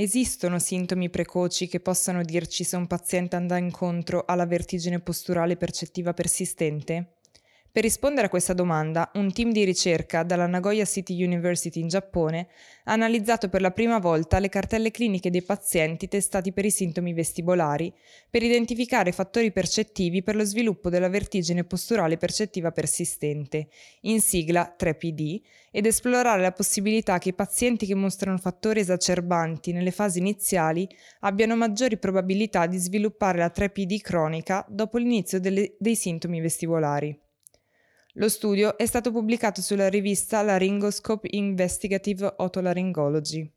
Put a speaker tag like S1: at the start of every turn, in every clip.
S1: Esistono sintomi precoci che possano dirci se un paziente anda incontro alla vertigine posturale percettiva persistente? Per rispondere a questa domanda, un team di ricerca dalla Nagoya City University in Giappone ha analizzato per la prima volta le cartelle cliniche dei pazienti testati per i sintomi vestibolari per identificare fattori percettivi per lo sviluppo della vertigine posturale percettiva persistente, in sigla 3PD, ed esplorare la possibilità che i pazienti che mostrano fattori esacerbanti nelle fasi iniziali abbiano maggiori probabilità di sviluppare la 3PD cronica dopo l'inizio delle, dei sintomi vestibolari. Lo studio è stato pubblicato sulla rivista Laryngoscope Investigative Otolaryngology.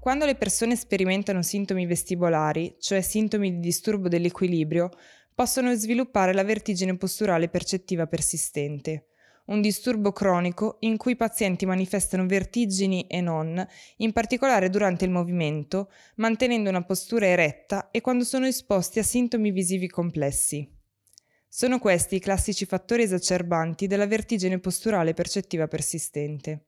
S1: Quando le persone sperimentano sintomi vestibolari, cioè sintomi di disturbo dell'equilibrio, possono sviluppare la vertigine posturale percettiva persistente un disturbo cronico in cui i pazienti manifestano vertigini e non, in particolare durante il movimento, mantenendo una postura eretta e quando sono esposti a sintomi visivi complessi. Sono questi i classici fattori esacerbanti della vertigine posturale percettiva persistente.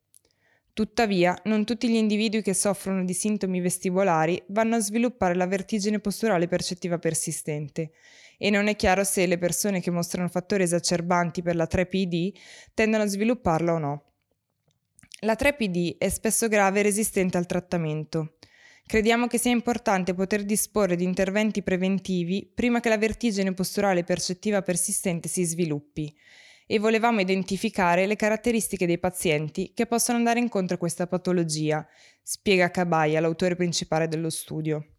S1: Tuttavia, non tutti gli individui che soffrono di sintomi vestibolari vanno a sviluppare la vertigine posturale percettiva persistente e non è chiaro se le persone che mostrano fattori esacerbanti per la 3PD tendono a svilupparla o no. La 3PD è spesso grave e resistente al trattamento. Crediamo che sia importante poter disporre di interventi preventivi prima che la vertigine posturale percettiva persistente si sviluppi e volevamo identificare le caratteristiche dei pazienti che possono andare incontro a questa patologia, spiega Kabaya, l'autore principale dello studio.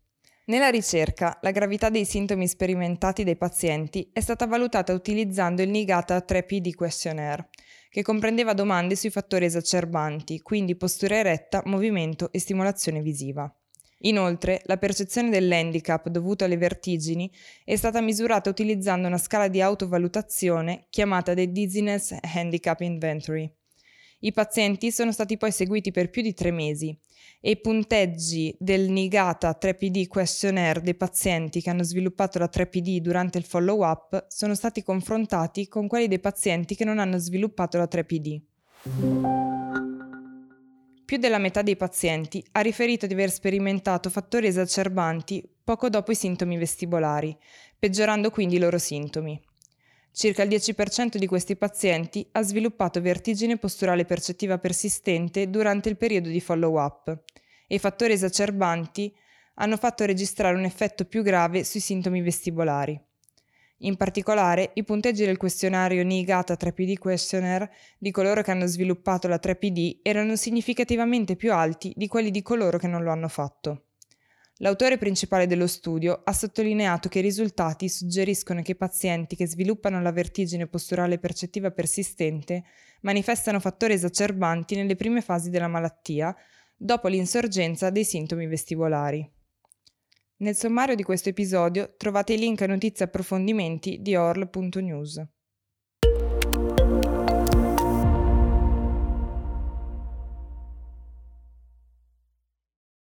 S1: Nella ricerca, la gravità dei sintomi sperimentati dai pazienti è stata valutata utilizzando il Nigata 3PD Questionnaire, che comprendeva domande sui fattori esacerbanti, quindi postura eretta, movimento e stimolazione visiva. Inoltre, la percezione dell'handicap dovuto alle vertigini è stata misurata utilizzando una scala di autovalutazione chiamata The Dizziness Handicap Inventory. I pazienti sono stati poi seguiti per più di tre mesi e i punteggi del Nigata 3PD questionnaire dei pazienti che hanno sviluppato la 3PD durante il follow-up sono stati confrontati con quelli dei pazienti che non hanno sviluppato la 3PD. Più della metà dei pazienti ha riferito di aver sperimentato fattori esacerbanti poco dopo i sintomi vestibolari, peggiorando quindi i loro sintomi. Circa il 10% di questi pazienti ha sviluppato vertigine posturale percettiva persistente durante il periodo di follow-up e i fattori esacerbanti hanno fatto registrare un effetto più grave sui sintomi vestibolari. In particolare, i punteggi del questionario NIGATA 3PD Questionnaire di coloro che hanno sviluppato la 3PD erano significativamente più alti di quelli di coloro che non lo hanno fatto. L'autore principale dello studio ha sottolineato che i risultati suggeriscono che i pazienti che sviluppano la vertigine posturale percettiva persistente manifestano fattori esacerbanti nelle prime fasi della malattia, dopo l'insorgenza dei sintomi vestibolari. Nel sommario di questo episodio trovate i link a notizie e approfondimenti di orl.news.